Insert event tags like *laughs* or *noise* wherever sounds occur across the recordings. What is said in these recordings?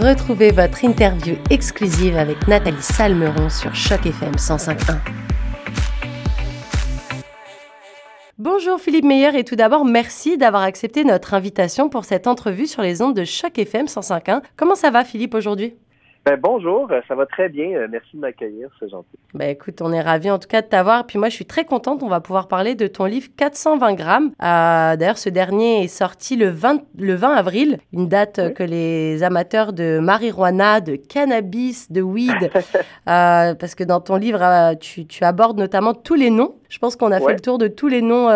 Retrouvez votre interview exclusive avec Nathalie Salmeron sur Choc FM 105.1. Bonjour Philippe Meyer et tout d'abord merci d'avoir accepté notre invitation pour cette entrevue sur les ondes de Choc FM 105.1. Comment ça va Philippe aujourd'hui? Ben, bonjour, euh, ça va très bien. Euh, merci de m'accueillir, c'est gentil. Ben, écoute, on est ravis en tout cas de t'avoir. Puis moi, je suis très contente. On va pouvoir parler de ton livre 420 grammes. Euh, D'ailleurs, ce dernier est sorti le 20, le 20 avril, une date que les amateurs de marijuana, de cannabis, de weed, *laughs* euh, parce que dans ton livre, tu, tu, abordes notamment tous les noms. Je pense qu'on a fait le tour de tous les noms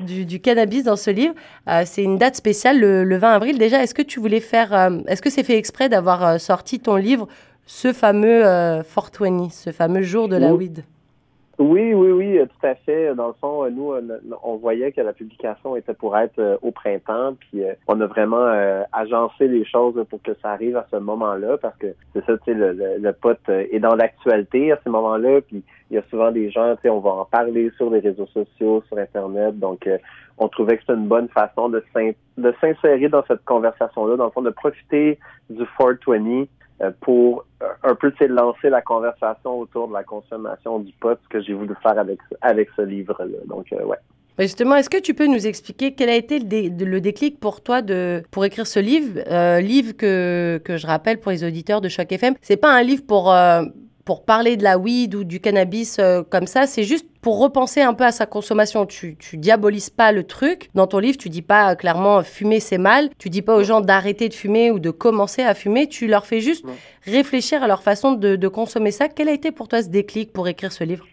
du, cannabis dans ce livre. Euh, c'est une date spéciale, le, 20 avril. Déjà, est-ce que tu voulais faire, euh, est-ce que c'est fait exprès d'avoir euh, sorti ton livre, ce fameux 420, ce fameux jour de la weed? Oui, oui, oui, tout à fait. Dans le fond, nous, on voyait que la publication était pour être au printemps, puis on a vraiment agencé les choses pour que ça arrive à ce moment-là, parce que c'est ça, tu sais, le, le, pote est dans l'actualité à ce moment-là, puis il y a souvent des gens, tu sais, on va en parler sur les réseaux sociaux, sur Internet. Donc, euh, on trouvait que c'était une bonne façon de s'insérer dans cette conversation-là, dans le fond, de profiter du 420 euh, pour euh, un peu lancer la conversation autour de la consommation du pot, ce que j'ai voulu faire avec, avec ce livre-là. Donc, ouais. Bah, justement, est-ce que tu peux nous expliquer quel a été le, déclic pour toi de pour écrire ce livre, livre que, que je rappelle pour les auditeurs de Choc FM, c'est pas un livre pour pour parler de la weed ou du cannabis euh, comme ça, c'est juste pour repenser un peu à sa consommation. Tu, tu diabolises pas le truc. Dans ton livre, tu dis pas euh, clairement fumer c'est mal. Tu dis pas aux gens d'arrêter de fumer ou de commencer à fumer. Tu leur fais juste réfléchir à leur façon de, consommer ça. Quel a été pour toi ce déclic pour écrire ce livre?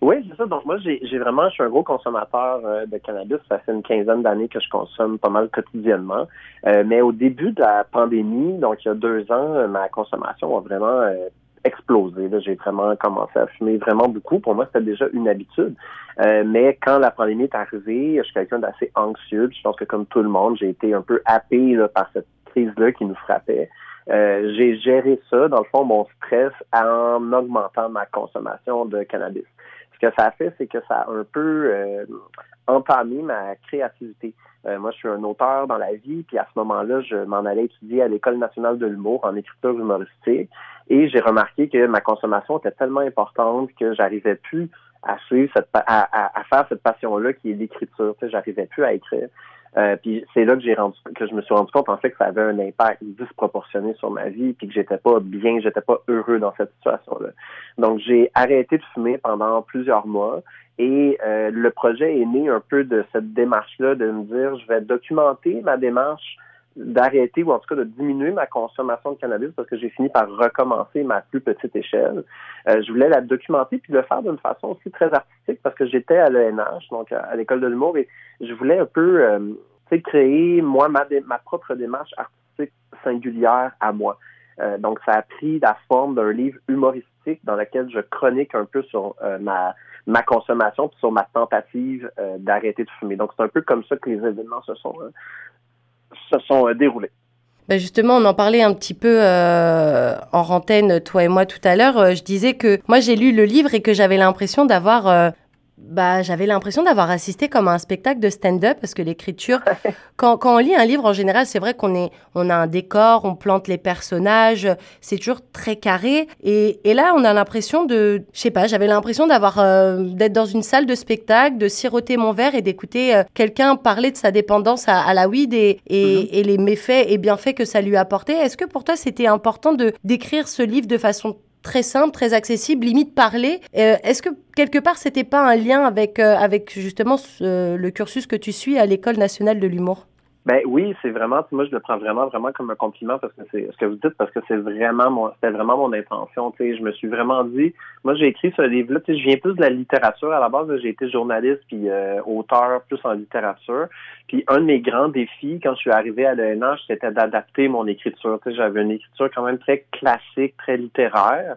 Oui, c'est ça. Donc moi, j'ai vraiment, je suis un gros consommateur euh, de cannabis. Ça fait une quinzaine d'années que je consomme pas mal quotidiennement. mais au début de la pandémie, donc il y a deux ans, ma consommation a vraiment explosé. J'ai vraiment commencé à fumer vraiment beaucoup. Pour moi, c'était déjà une habitude. Euh, mais quand la pandémie est arrivée, je suis quelqu'un d'assez anxieux. je pense que comme tout le monde, j'ai été un peu happé par cette crise-là qui nous frappait. Euh, j'ai géré ça, dans le fond, mon stress en augmentant ma consommation de cannabis. Ce que ça a fait, c'est que ça a un peu euh, entamé ma créativité. Euh, moi, je suis un auteur dans la vie, puis à ce moment-là, je m'en allais étudier à l'École nationale de l'humour en écriture humoristique. Et j'ai remarqué que ma consommation était tellement importante que j'arrivais plus à suivre cette, à, à, faire cette passion-là qui est l'écriture. J'arrivais plus à écrire. Euh, puis c'est là que j'ai rendu que je me suis rendu compte en fait que ça avait un impact disproportionné sur ma vie puis que j'étais pas bien, j'étais pas heureux dans cette situation-là. Donc j'ai arrêté de fumer pendant plusieurs mois et euh, le projet est né un peu de cette démarche-là de me dire je vais documenter ma démarche d'arrêter ou en tout cas de diminuer ma consommation de cannabis parce que j'ai fini par recommencer ma plus petite échelle. Euh, je voulais la documenter puis le faire d'une façon aussi très artistique parce que j'étais à l'ENH, donc à, l'école de l'humour, et je voulais un peu euh, créer moi ma, ma propre démarche artistique singulière à moi. Euh, donc ça a pris la forme d'un livre humoristique dans lequel je chronique un peu sur euh, ma ma consommation puis sur ma tentative d'arrêter de fumer. Donc c'est un peu comme ça que les événements se sont se sont euh, déroulés. Ben justement, on en parlait un petit peu euh, en rantaine, toi et moi, tout à l'heure. Euh, je disais que moi, j'ai lu le livre et que j'avais l'impression d'avoir bah, j'avais l'impression d'avoir assisté comme à un spectacle de stand-up parce que l'écriture, *laughs* quand, quand, on lit un livre en général, c'est vrai qu'on est, on a un décor, on plante les personnages, c'est toujours très carré. Et, et là, on a l'impression de, je sais pas, j'avais l'impression d'avoir, euh, d'être dans une salle de spectacle, de siroter mon verre et d'écouter euh, quelqu'un parler de sa dépendance à, à la weed et, et, mm-hmm. et, les méfaits et bienfaits que ça lui a apporté. Est-ce que pour toi, c'était important de d'écrire ce livre de façon très simple, très accessible, limite parler. Euh, est-ce que quelque part, c'était pas un lien avec, euh, avec justement le cursus que tu suis à l'École nationale de l'humour? Ben oui, c'est vraiment, moi je le prends vraiment, vraiment comme un compliment parce que c'est ce que vous dites, parce que c'est vraiment mon, c'était vraiment mon intention. Je me suis vraiment dit, moi j'ai écrit ce livre-là, je viens plus de la littérature à la base, j'ai été journaliste puis euh, auteur plus en littérature. Puis un de mes grands défis quand je suis arrivé à l'ENH, c'était d'adapter mon écriture. J'avais une écriture quand même très classique, très littéraire.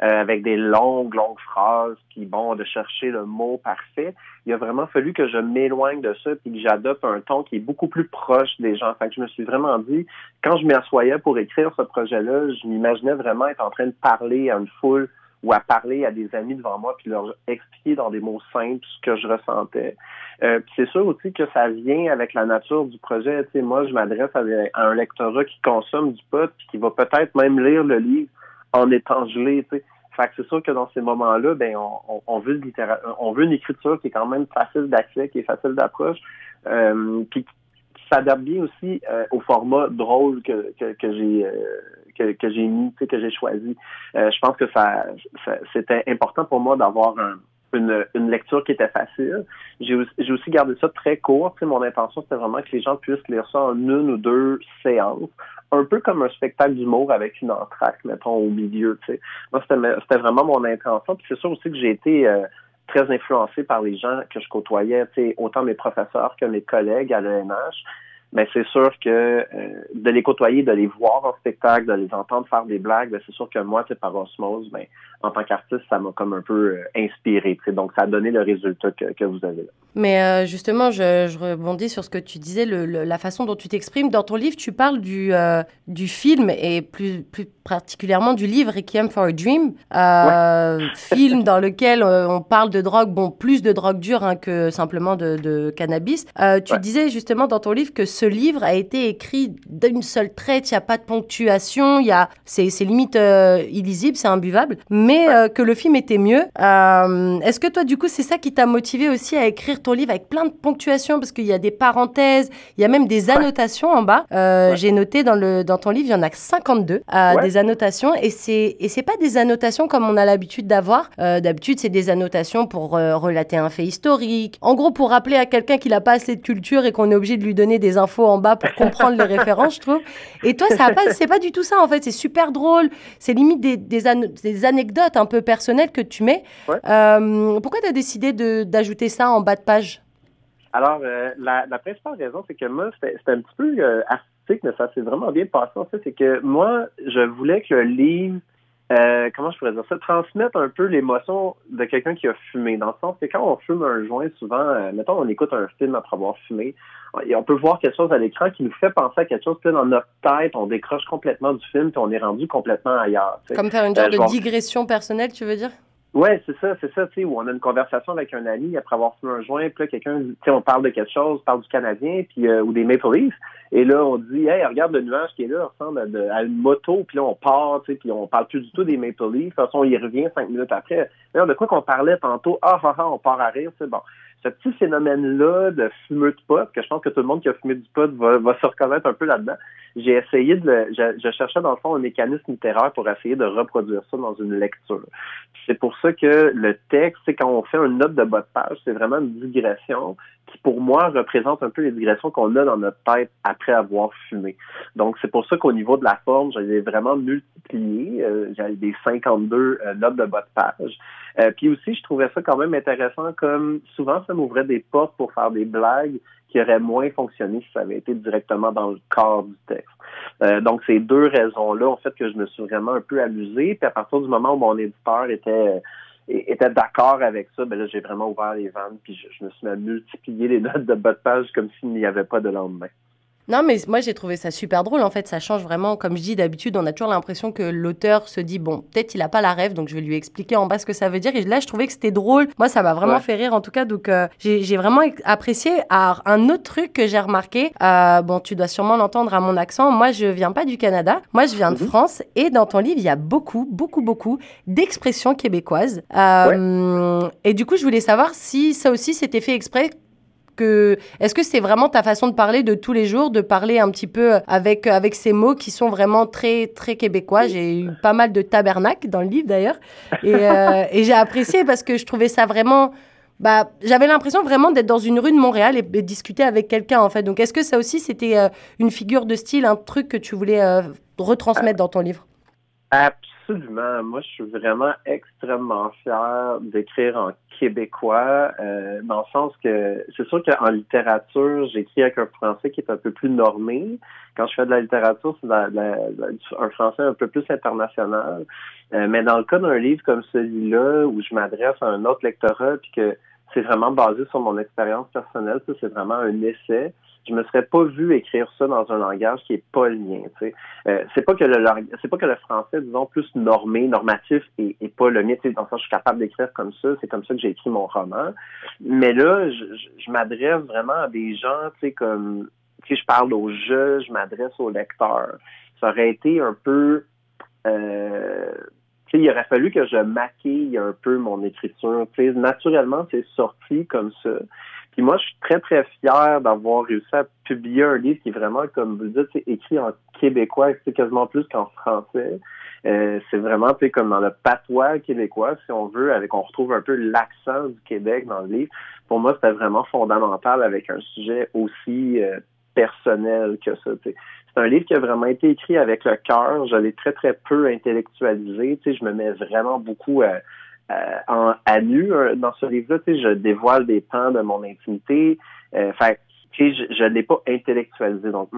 Euh, avec des longues, longues phrases, puis bon, de chercher le mot parfait. Il a vraiment fallu que je m'éloigne de ça, puis que j'adopte un ton qui est beaucoup plus proche des gens. Fait que je me suis vraiment dit, quand je m'assoyais pour écrire ce projet-là, je m'imaginais vraiment être en train de parler à une foule ou à parler à des amis devant moi puis leur expliquer dans des mots simples ce que je ressentais. Euh, c'est sûr aussi que ça vient avec la nature du projet. Tu sais, moi, je m'adresse à, un lectorat qui consomme du pot puis qui va peut-être même lire le livre en étant gelé. Tu sais. Fait que c'est sûr que dans ces moments-là, ben on, on, veut une on veut une écriture qui est quand même facile d'accès, qui est facile d'approche, euh, puis qui s'adapte bien aussi euh, au format drôle que, que, que j'ai euh, que, que j'ai mis, que j'ai choisi. Euh, je pense que ça, ça c'était important pour moi d'avoir un, une, une, lecture qui était facile. J'ai aussi, gardé ça très court. mon intention, c'était vraiment que les gens puissent lire ça en une ou deux séances, un peu comme un spectacle d'humour avec une entracte, mettons, au milieu. sais. Moi, c'était vraiment mon intention. Puis c'est sûr aussi que j'ai été euh, très influencé par les gens que je côtoyais, autant mes professeurs que mes collègues à l'ENH mais c'est sûr que euh, de les côtoyer, de les voir en spectacle, de les entendre faire des blagues, ben, c'est sûr que moi, par osmose, ben, en tant qu'artiste, ça m'a comme un peu euh, inspiré. Donc, ça a donné le résultat que, que vous avez là. Mais euh, justement, je, je, rebondis sur ce que tu disais, le, la façon dont tu t'exprimes. Dans ton livre, tu parles du, du film et plus, plus particulièrement du livre Requiem for a Dream, *laughs* film dans lequel on parle de drogue, bon, plus de drogue dure hein, que simplement de, de cannabis. tu disais justement dans ton livre que ce livre a été écrit d'une seule traite, il n'y a pas de ponctuation, il a, c'est, limite euh, illisible, c'est imbuvable, mais euh, que le film était mieux. Euh, est-ce que toi, du coup, c'est ça qui t'a motivé aussi à écrire ton livre avec plein de ponctuation, parce qu'il y a des parenthèses, il y a même des annotations en bas. J'ai noté dans, le, dans ton livre, il y en a 52, des annotations, et c'est, et c'est pas des annotations comme on a l'habitude d'avoir. d'habitude, c'est des annotations pour relater un fait historique, en gros, pour rappeler à quelqu'un qu'il n'a pas assez de culture et qu'on est obligé de lui donner des infos en bas pour comprendre les références, je trouve. Et toi, ça pas, c'est pas du tout ça en fait. C'est super drôle. C'est limite des, des, anecdotes un peu personnelles que tu mets. Euh, pourquoi tu as décidé d'ajouter ça en bas de page? Alors, euh, la, principale raison, c'est que moi, c'était un petit peu euh, artistique, mais ça s'est vraiment bien passé. En fait, c'est que moi, je voulais que le livre euh, comment je pourrais dire ça, transmettre un peu l'émotion de quelqu'un qui a fumé, dans le sens que quand on fume un joint, souvent, euh, mettons, on écoute un film après avoir fumé, et on peut voir quelque chose à l'écran qui nous fait penser à quelque chose, puis dans notre tête, on décroche complètement du film, puis on est rendu complètement ailleurs. Comme faire une sorte euh, de digression personnelle, tu veux dire? Ouais, c'est ça, c'est ça, tu sais, où on a une conversation avec un ami après avoir fumé un joint, puis là, quelqu'un, tu sais, on parle de quelque chose, parle du Canadien, puis ou des Maple Leafs, et là, on dit, hey, regarde le nuage qui est là, ressemble à, une moto, puis là, on part, tu sais, puis on parle plus du tout des Maple Leafs. De toute façon, il revient cinq minutes après. D'ailleurs, de quoi qu'on parlait tantôt, ah, ah, ah, on part à rire, c'est bon. Ce petit phénomène-là de fumeux de pot, que je pense que tout le monde qui a fumé du pot va, va se reconnaître un peu là-dedans, j'ai essayé de le, je, je, cherchais dans le fond un mécanisme littéraire pour essayer de reproduire ça dans une lecture. C'est pour ça que le texte, c'est quand on fait une note de bas de page, c'est vraiment une digression qui pour moi représente un peu les digressions qu'on a dans notre tête après avoir fumé. Donc c'est pour ça qu'au niveau de la forme, j'avais vraiment multiplié, euh, j'avais des 52 euh, notes de bas de page. Euh, puis aussi, je trouvais ça quand même intéressant comme souvent ça m'ouvrait des portes pour faire des blagues qui auraient moins fonctionné si ça avait été directement dans le corps du texte. donc, ces deux raisons-là ont fait que je me suis vraiment un peu amusé. Puis à partir du moment où mon éditeur était était d'accord avec ça, ben là, j'ai vraiment ouvert les ventes, puis je, me suis mis à multiplier les notes de bas de page comme s'il n'y avait pas de lendemain. Non, mais moi j'ai trouvé ça super drôle. En fait, ça change vraiment. Comme je dis d'habitude, on a toujours l'impression que l'auteur se dit bon, peut-être il a pas la rêve, donc je vais lui expliquer en bas ce que ça veut dire. Et là, je trouvais que c'était drôle. Moi, ça m'a vraiment fait rire en tout cas. Donc euh, j'ai vraiment apprécié. Alors, un autre truc que j'ai remarqué, euh, bon, tu dois sûrement l'entendre à mon accent. Moi, je viens pas du Canada. Moi, je viens de mhm. France. Et dans ton livre, il y a beaucoup, beaucoup, beaucoup d'expressions québécoises. Euh, et du coup, je voulais savoir si ça aussi c'était fait exprès est-ce que c'est vraiment ta façon de parler de tous les jours, de parler un petit peu avec avec ces mots qui sont vraiment très très québécois? J'ai eu pas mal de tabernacle dans le livre d'ailleurs, et, euh, et j'ai apprécié parce que je trouvais ça vraiment. Bah, j'avais l'impression vraiment d'être dans une rue de Montréal et, discuter avec quelqu'un en fait. Donc, est-ce que ça aussi c'était euh, une figure de style, un truc que tu voulais euh, retransmettre dans ton livre? Absolument. Moi, je suis vraiment extrêmement fier d'écrire en québécois, euh, dans le sens que c'est sûr qu'en littérature, j'écris avec un français qui est un peu plus normé. Quand je fais de la littérature, c'est un français un peu plus international. Euh, mais dans le cas d'un livre comme celui-là, où je m'adresse à un autre lectorat, puis que c'est vraiment basé sur mon expérience personnelle. C'est vraiment un essai. Je me serais pas vu écrire ça dans un langage qui est pas le mien. Euh, c'est pas que le le français, disons, plus normé, normatif et, pas le mien. Dans ça, je suis capable d'écrire comme ça. C'est comme ça que j'ai écrit mon roman. Mais là, je, je, m'adresse vraiment à des gens, tu comme je parle aux jeux, je m'adresse aux lecteurs. Ça aurait été un peu euh, il aurait fallu que je maquille un peu mon écriture. naturellement, c'est sorti comme ça. Puis moi, je suis très, très fier d'avoir réussi à publier un livre qui est vraiment, comme vous dites, écrit en québécois, c'est quasiment plus qu'en français. Euh, c'est vraiment comme dans le patois québécois, si on veut, avec on retrouve un peu l'accent du Québec dans le livre. Pour moi, c'était vraiment fondamental avec un sujet aussi euh, personnel que ça. C'est un livre qui a vraiment été écrit avec le cœur. Je l'ai très, très peu intellectualisé. je me mets vraiment beaucoup euh, en, à nu euh, dans ce livre-là. Je dévoile des pans de mon intimité. fait je ne l'ai pas intellectualisé. Donc,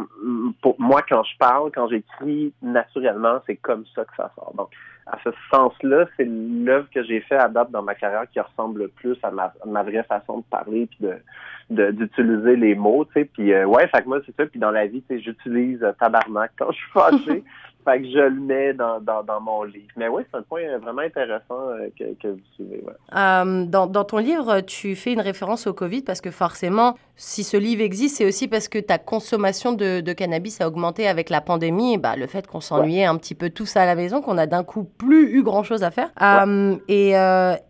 pour moi, quand je parle, quand j'écris, naturellement, c'est comme ça que ça sort. Donc, à ce sens-là, c'est l'œuvre que j'ai fait à date dans ma carrière qui ressemble le plus à ma, vraie façon de parler puis de d'utiliser les mots, tu sais. Puis euh, ouais, fait que moi c'est ça. Puis dans la vie, tu sais, j'utilise euh, tabarnak quand je suis fâché. *laughs* Fait que je le mets dans, dans, dans mon livre. Mais oui, c'est un point vraiment intéressant euh, que, que, vous suivez. Euh, dans, dans, ton livre, tu fais une référence au Covid parce que forcément, si ce livre existe, c'est aussi parce que ta consommation de, de cannabis a augmenté avec la pandémie. Et bah, le fait qu'on s'ennuyait un petit peu tous à la maison, qu'on a d'un coup plus eu grand-chose à faire. Euh, et,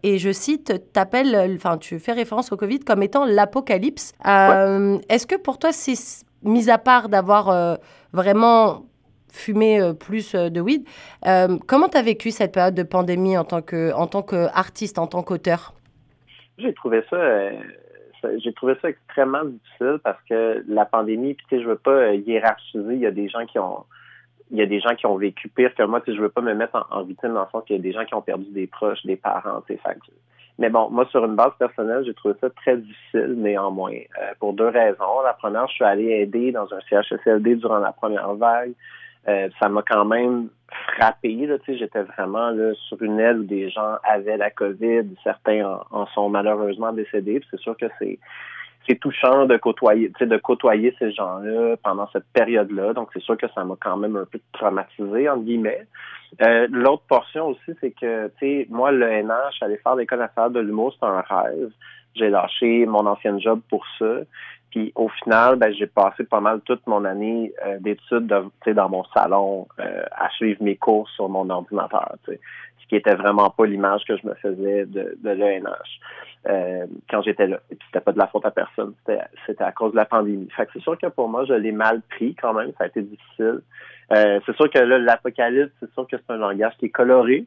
et je cite, t'appelles, enfin, tu fais référence au Covid comme étant l'apocalypse. Est-ce que pour toi, c'est mis à part d'avoir vraiment fumer euh, plus euh, de weed. Euh, comment tu as vécu cette période de pandémie en tant en qu'artiste, en tant qu'auteur? J'ai trouvé ça j'ai trouvé ça extrêmement difficile parce que la pandémie, puis tu sais, je veux pas hiérarchiser, il y a des gens qui ont il y a des gens qui ont vécu pire que moi, tu sais, je veux pas me mettre en, victime dans le sens qu'il y a des gens qui ont perdu des proches, des parents, tu sais, mais bon, moi, sur une base personnelle, j'ai trouvé ça très difficile, néanmoins, pour deux raisons. La première, je suis allé aider dans un CHSLD durant la première vague. Euh, ça m'a quand même frappé. J'étais vraiment là, sur une aile où des gens avaient la COVID, certains en, sont malheureusement décédés. C'est sûr que c'est c'est touchant de côtoyer, de côtoyer ces gens-là pendant cette période-là. Donc, c'est sûr que ça m'a quand même un peu traumatisé, entre guillemets. Euh, l'autre portion aussi, c'est que, tu sais, moi, le NH, aller faire l'école nationale de l'humour, c'est un rêve. J'ai lâché mon ancien job pour ça. Puis au final, ben, j'ai passé pas mal toute mon année euh, d'études dans mon salon euh, à suivre mes cours sur mon ordinateur. Ce qui était vraiment pas l'image que je me faisais de, de l'ENH euh, quand j'étais là. Et puis c'était pas de la faute à personne, c'était à cause de la pandémie. Fait que c'est sûr que pour moi, je l'ai mal pris quand même, ça a été difficile. Euh, c'est sûr que là, l'apocalypse, c'est sûr que c'est un langage qui est coloré.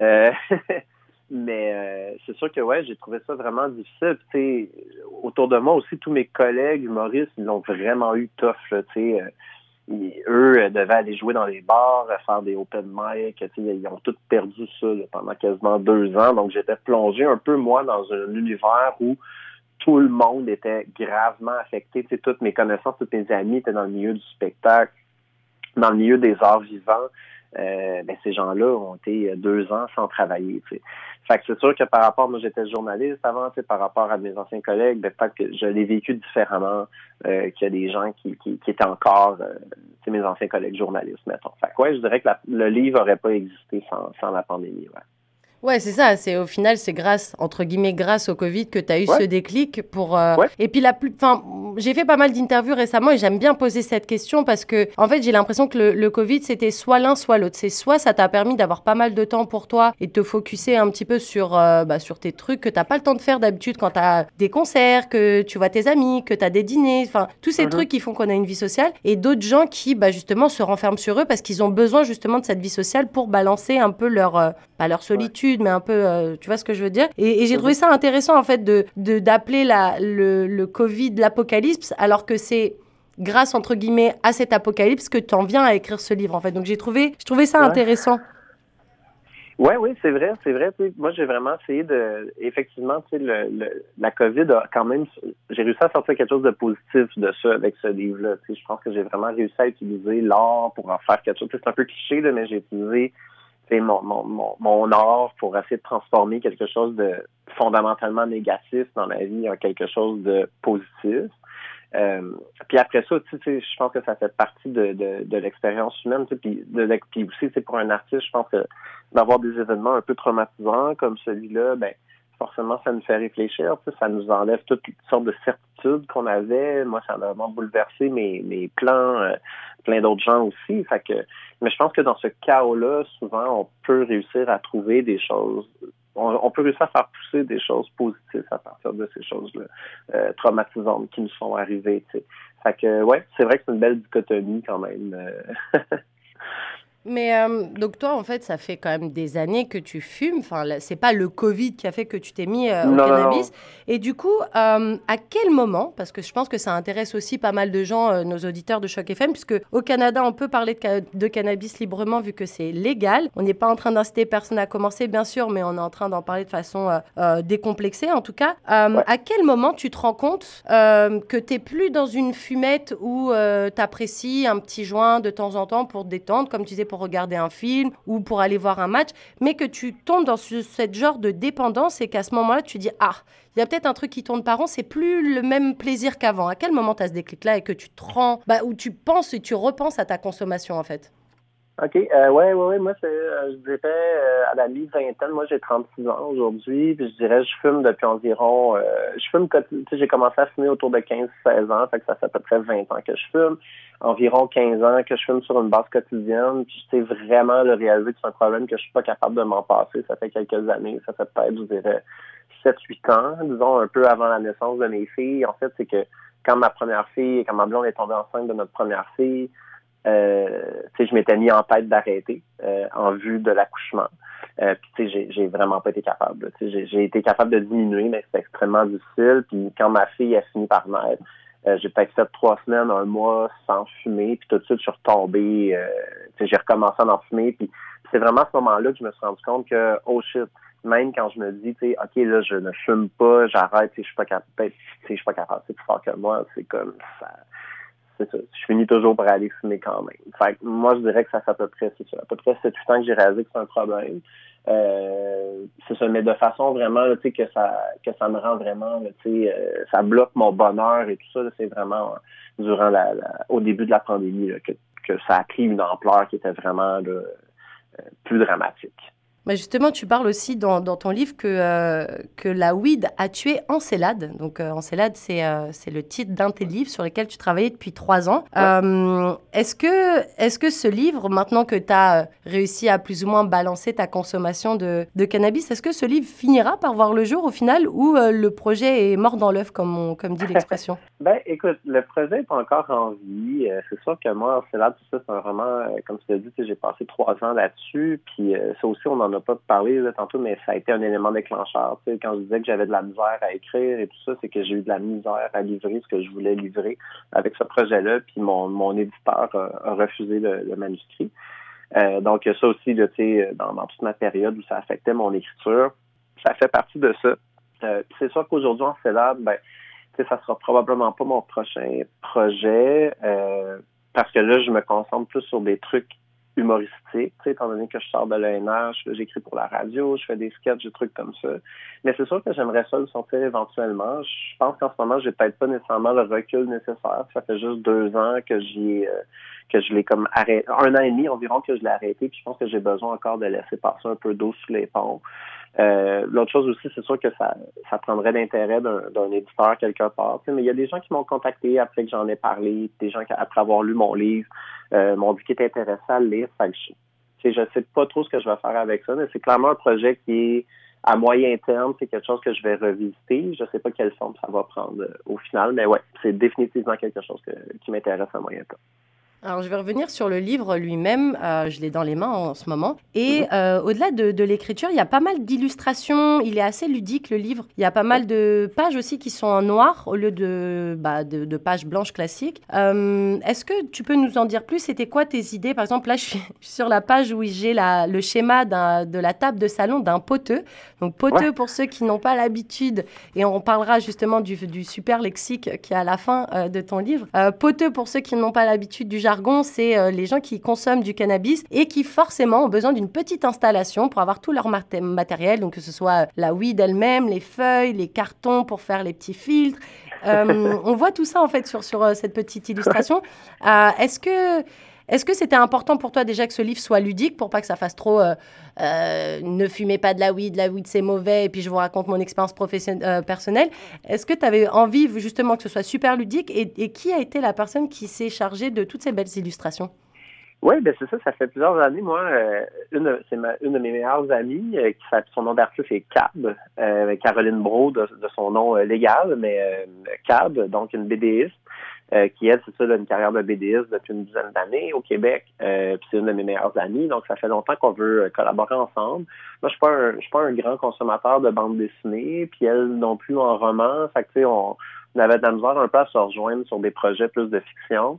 *laughs* Mais euh, c'est sûr que ouais, j'ai trouvé ça vraiment difficile. Tu autour de moi aussi, tous mes collègues humoristes, ils l'ont vraiment eu tough. Là, sais. Euh, eux euh, devaient aller jouer dans les bars, faire des open mic. Ils ont tous perdu ça pendant quasiment deux ans. Donc j'étais plongé un peu moi dans un univers où tout le monde était gravement affecté. toutes mes connaissances, tous mes amis étaient dans le milieu du spectacle, dans le milieu des arts vivants. Euh, ben, ces gens-là ont été deux ans sans travailler. sais. Fait que c'est sûr que par rapport, moi j'étais journaliste avant, par rapport à mes anciens collègues, ben, peut-être que je l'ai vécu différemment euh, qu'il y a des gens qui, qui, qui étaient encore euh, mes anciens collègues journalistes, mettons. Fait que ouais, je dirais que le livre n'aurait pas existé sans, sans la pandémie. Ouais. Ouais, c'est ça. C'est au final, c'est grâce entre guillemets grâce au Covid que tu as eu ce déclic pour. Euh, et puis la plus, enfin, j'ai fait pas mal d'interviews récemment et j'aime bien poser cette question parce que en fait, j'ai l'impression que le, Covid c'était soit l'un soit l'autre. C'est soit ça t'a permis d'avoir pas mal de temps pour toi et de te focuser un petit peu sur euh, bah, sur tes trucs que t'as pas le temps de faire d'habitude quand t'as des concerts, que tu vois tes amis, que t'as des dîners, enfin tous ces mhm. trucs qui font qu'on a une vie sociale. Et d'autres gens qui, bah justement, se renferment sur eux parce qu'ils ont besoin justement de cette vie sociale pour balancer un peu leur euh, pas leur solitude mais un peu, euh, tu vois ce que je veux dire. Et, j'ai trouvé ça intéressant, en fait, de d'appeler le, le Covid l'apocalypse, alors que c'est grâce, entre guillemets, à cet apocalypse que tu en viens à écrire ce livre, en fait. Donc j'ai trouvé, je trouvais ça intéressant. Oui, oui, c'est vrai, c'est vrai. Moi, j'ai vraiment essayé de, effectivement, tu sais, le, la COVID a quand même, j'ai réussi à sortir quelque chose de positif de ça avec ce livre-là. Je pense que j'ai vraiment réussi à utiliser l'art pour en faire quelque chose. C'est un peu cliché, là, mais j'ai utilisé mon, mon, mon, art pour essayer de transformer quelque chose de fondamentalement négatif dans ma vie, a quelque chose de positif. Euh, puis après ça, tu sais, je pense que ça fait partie de, de, de l'expérience humaine. Puis, de, puis aussi, c'est pour un artiste, je pense que d'avoir des événements un peu traumatisants comme celui-là, ben forcément, ça nous fait réfléchir. Ça nous enlève toutes sortes de certitudes qu'on avait. Moi, ça a vraiment bouleversé mes, mes plans, euh, plein d'autres gens aussi. Mais je pense que dans ce chaos-là, souvent, on peut réussir à trouver des choses on, peut réussir à faire pousser des choses positives à partir de ces choses-là, euh, traumatisantes qui nous sont arrivées. sais. Fait que ouais, c'est vrai que c'est une belle dichotomie quand même. *laughs* Mais euh, donc toi, en fait, ça fait quand même des années que tu fumes. Enfin, c'est pas le Covid qui a fait que tu t'es mis euh, au cannabis. Et du coup, euh, à quel moment Parce que je pense que ça intéresse aussi pas mal de gens, nos auditeurs de Choc FM, puisque au Canada, on peut parler de, cannabis librement vu que c'est légal. On n'est pas en train d'inciter personne à commencer, bien sûr, mais on est en train d'en parler de façon décomplexée, en tout cas. À quel moment tu te rends compte que tu n'es plus dans une fumette où tu apprécies un petit joint de temps en temps pour te détendre, comme tu disais pour regarder un film ou pour aller voir un match, mais que tu tombes dans ce cette genre de dépendance et qu'à ce moment-là, tu dis Ah, il y a peut-être un truc qui tourne par an, c'est plus le même plaisir qu'avant. À quel moment tu as ce déclic-là et que tu te rends, bah, tu penses et tu repenses à ta consommation en fait? OK. Euh, ouais, ouais, ouais. Moi, c'est, euh, je dirais, euh, à la mi-vingtaine, moi, j'ai 36 ans aujourd'hui, puis je dirais, je fume depuis environ, euh, je fume, tu sais, j'ai commencé à fumer autour de 15-16 ans, fait que ça fait à peu près 20 ans que je fume, environ 15 ans que je fume sur une base quotidienne, puis sais vraiment le réaliser que c'est un problème que je suis pas capable de m'en passer. Ça fait quelques années, ça fait peut-être, je dirais, 7-8 ans, disons, un peu avant la naissance de mes filles. En fait, c'est que quand ma première fille, quand ma blonde est tombée enceinte de notre première fille, euh, je m'étais mis en tête d'arrêter euh, en vue de l'accouchement. Euh, puis j'ai, j'ai vraiment pas été capable. J'ai, été capable de diminuer, mais c'était extrêmement difficile. Puis quand ma fille a fini par naître, euh, j'ai peut-être fait trois semaines, un mois sans fumer, puis tout de suite je suis retombé. Euh, j'ai recommencé à en fumer. Puis c'est vraiment à ce moment-là que je me suis rendu compte que oh shit, même quand je me dis, tu sais, ok là je ne fume pas, j'arrête, je suis pas capable, je suis pas capable, c'est plus fort que moi, c'est comme ça je finis toujours par aller fumer quand même. Fait moi, je dirais que ça fait à peu près, c'est ça, à peu près 7 8 ans que j'ai réalisé que c'est un problème. Euh, c'est ça, mais de façon vraiment, tu sais, que ça, que ça me rend vraiment, tu sais, euh, ça bloque mon bonheur et tout ça, c'est vraiment durant la, au début de la pandémie que, que ça a pris une ampleur qui était vraiment euh, plus dramatique. Bah, justement, tu parles aussi dans, dans ton livre que, euh, que la weed a tué Encelade. Donc, euh, Encelade, c'est euh, le titre d'un de tes livres sur lesquels tu travaillais depuis trois ans. est-ce que, est que ce livre, maintenant que tu as réussi à plus ou moins balancer ta consommation de, de cannabis, est-ce que ce livre finira par voir le jour au final ou le projet est mort dans l'œuf, comme, comme dit l'expression? *laughs* Ben, écoute, le projet est encore en vie. c'est sûr que moi, Encelade, c'est un roman, comme tu l'as dit, j'ai passé trois ans là-dessus. Puis ça aussi, on en a pas parlé là, tantôt, mais ça a été un élément déclencheur. Quand je disais que j'avais de la misère à écrire et tout ça, c'est que j'ai eu de la misère à livrer ce que je voulais livrer avec ce projet-là, puis mon, mon éditeur a, refusé le, manuscrit. Euh, donc ça aussi, là, dans, toute ma période où ça affectait mon écriture, ça fait partie de ça. Euh, c'est sûr qu'aujourd'hui, en célèbre, ben, ça sera probablement pas mon prochain projet euh, parce que là, je me concentre plus sur des trucs humoristique, étant donné que je sors de l'ENH, j'écris pour la radio, je fais des sketchs, des trucs comme ça. Mais c'est sûr que j'aimerais ça le sortir éventuellement. Je pense qu'en ce moment, j'ai peut-être pas nécessairement le recul nécessaire. Ça fait juste deux ans que j'y euh, que je l'ai comme arrêté, un an et demi environ que je l'ai arrêté, puis je pense que j'ai besoin encore de laisser passer un peu d'eau sous les ponts. Euh, l'autre chose aussi, c'est sûr que ça, ça prendrait l'intérêt d'un éditeur quelque part. mais il y a des gens qui m'ont contacté après que j'en ai parlé, des gens qui, après avoir lu mon livre, euh, m'ont dit qu'ils étaient intéressés à le lire. je, je sais pas trop ce que je vais faire avec ça, mais c'est clairement un projet qui est à moyen terme, c'est quelque chose que je vais revisiter. Je sais pas quelle forme ça va prendre euh, au final, mais ouais, c'est définitivement quelque chose qui m'intéresse à moyen terme. Alors, je vais revenir sur le livre lui-même. Euh, je l'ai dans les mains en ce moment. Et mhm. euh, au-delà de, l'écriture, il y a pas mal d'illustrations. Il est assez ludique, le livre. Il y a pas mal de pages aussi qui sont en noir au lieu de, bah, de, pages blanches classiques. Euh, est-ce que tu peux nous en dire plus? C'était quoi tes idées? Par exemple, là, je suis *laughs* sur la page où j'ai le schéma de la table de salon d'un poteux. Donc, poteux, pour ceux qui n'ont pas l'habitude, et on parlera justement du, du, super lexique qui est à la fin de ton livre. poteux, pour ceux qui n'ont pas l'habitude du jargon, c'est les gens qui consomment du cannabis et qui forcément ont besoin d'une petite installation pour avoir tout leur matériel, donc que ce soit la weed elle-même, les feuilles, les cartons pour faire les petits filtres. *laughs* on voit tout ça en fait sur, sur cette petite illustration. Est-ce que est-ce que c'était important pour toi déjà que ce livre soit ludique pour pas que ça fasse trop euh, euh, ne fumez pas de la weed, la weed c'est mauvais et puis je vous raconte mon expérience euh, personnelle Est-ce que tu avais envie justement que ce soit super ludique et, qui a été la personne qui s'est chargée de toutes ces belles illustrations? Oui, ben c'est ça, ça fait plusieurs années. Moi, une, c'est une de mes meilleures amies, son nom d'artiste est Cab, Caroline Bro de, son nom légal, mais Cab, donc une BDiste. Euh, qui, elle, c'est ça, a une carrière de BDiste depuis une dizaine d'années au Québec. Euh, puis c'est une de mes meilleures amies. Donc, ça fait longtemps qu'on veut euh, collaborer ensemble. Moi, je suis pas un, je suis pas un grand consommateur de bande dessinée, puis elle non plus en roman. Fait que, tu sais, on, on, avait de la un peu à se rejoindre sur des projets plus de fiction.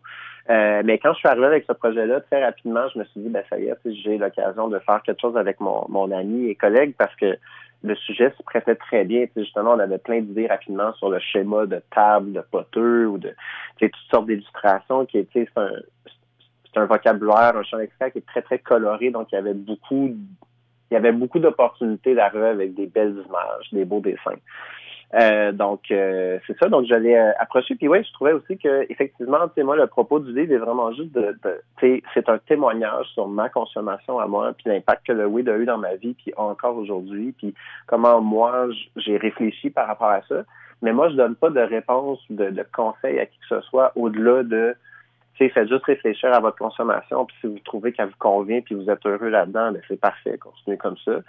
Euh, mais quand je suis arrivé avec ce projet-là, très rapidement, je me suis dit, ben ça y est, j'ai l'occasion de faire quelque chose avec mon, mon ami et collègue parce que le sujet se prêtait très bien. justement, on avait plein d'idées rapidement sur le schéma de table, de poteux ou de toutes sortes d'illustrations qui étaient c'est un, un vocabulaire, un champ extrait qui est très, très coloré, donc il y avait beaucoup il y avait beaucoup d'opportunités d'arriver avec des belles images, des beaux dessins. Euh, donc euh, c'est ça. Donc j'allais euh, approcher. Puis ouais, je trouvais aussi que effectivement, tu sais, moi, le propos du livre est vraiment juste de, tu c'est un témoignage sur ma consommation à moi, puis l'impact que le weed a eu dans ma vie, puis encore aujourd'hui, puis comment moi j'ai réfléchi par rapport à ça. Mais moi, je donne pas de réponse, de, de conseils à qui que ce soit au-delà de sais, faites juste réfléchir à votre consommation, puis si vous trouvez qu'elle vous convient, puis vous êtes heureux là-dedans, ben c'est parfait, continuez comme ça.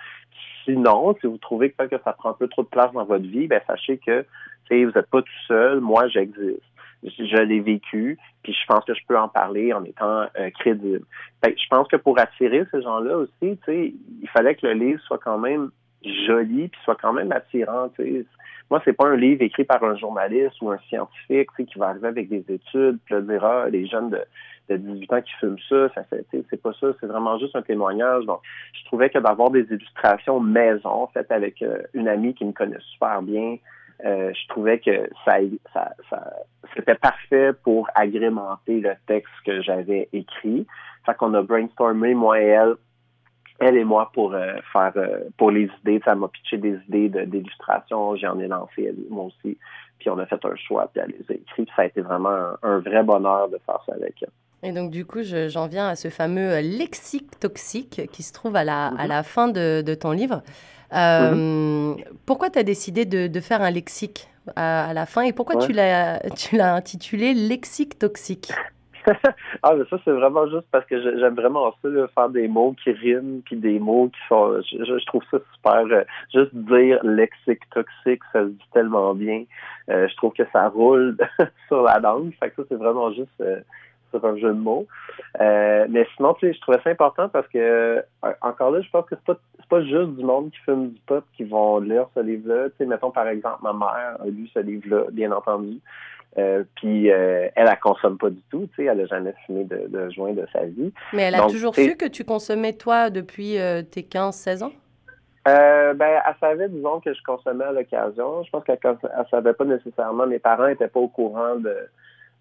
Sinon, si vous trouvez que, ça prend un peu trop de place dans votre vie, ben sachez que vous n'êtes pas tout seul, moi j'existe. Je l'ai vécu, puis je pense que je peux en parler en étant euh, crédible. je pense que pour attirer ces gens-là aussi, il fallait que le livre soit quand même joli, puis soit quand même attirant. sais. Moi, c'est pas un livre écrit par un journaliste ou un scientifique qui va arriver avec des études, puis le dira, les jeunes de de 18 ans qui fument ça, ça c'est pas ça, c'est vraiment juste un témoignage. Donc, je trouvais que d'avoir des illustrations maison faites avec euh, une amie qui me connaît super bien, euh, je trouvais que ça, ça, ça c'était parfait pour agrémenter le texte que j'avais écrit. Fait qu'on a brainstormé, moi et elle, elle et moi, pour euh, faire pour les idées. Ça m'a pitché des idées d'illustration, j'en ai lancé elle, moi aussi. Puis on a fait un choix, puis elle les a écrites. Ça a été vraiment un, un vrai bonheur de faire ça avec elle. Et donc, du coup, j'en viens à ce fameux euh, lexique toxique qui se trouve à la, à mhm. la fin de, de, ton livre. Euh, mhm. Pourquoi tu as décidé de, de, faire un lexique à, la fin? Et pourquoi tu l'as intitulé lexique toxique? *laughs* ah, mais ça, c'est vraiment juste parce que j'aime vraiment ça, faire des mots qui riment, puis des mots qui sont. Je, trouve ça super. Euh, juste dire lexique toxique, ça se dit tellement bien. je trouve que ça roule *laughs* sur la langue. Fait que ça, c'est vraiment juste sur un jeu de mots. Euh, mais sinon, tu sais, je trouvais ça important parce que, euh, encore là, je pense que c'est pas, pas juste du monde qui fume du pot qui vont lire ce livre-là. Tu sais, mettons, par exemple, ma mère a lu ce livre-là, bien entendu. Euh, puis elle, elle consomme pas du tout, tu sais, elle a jamais fumé de, de joint de sa vie. Mais elle a toujours su que tu consommais, toi, depuis tes 15-16 ans? Euh, ben, elle savait, disons, que je consommais à l'occasion. Je pense qu'elle ne savait pas nécessairement. Mes parents n'étaient pas au courant de,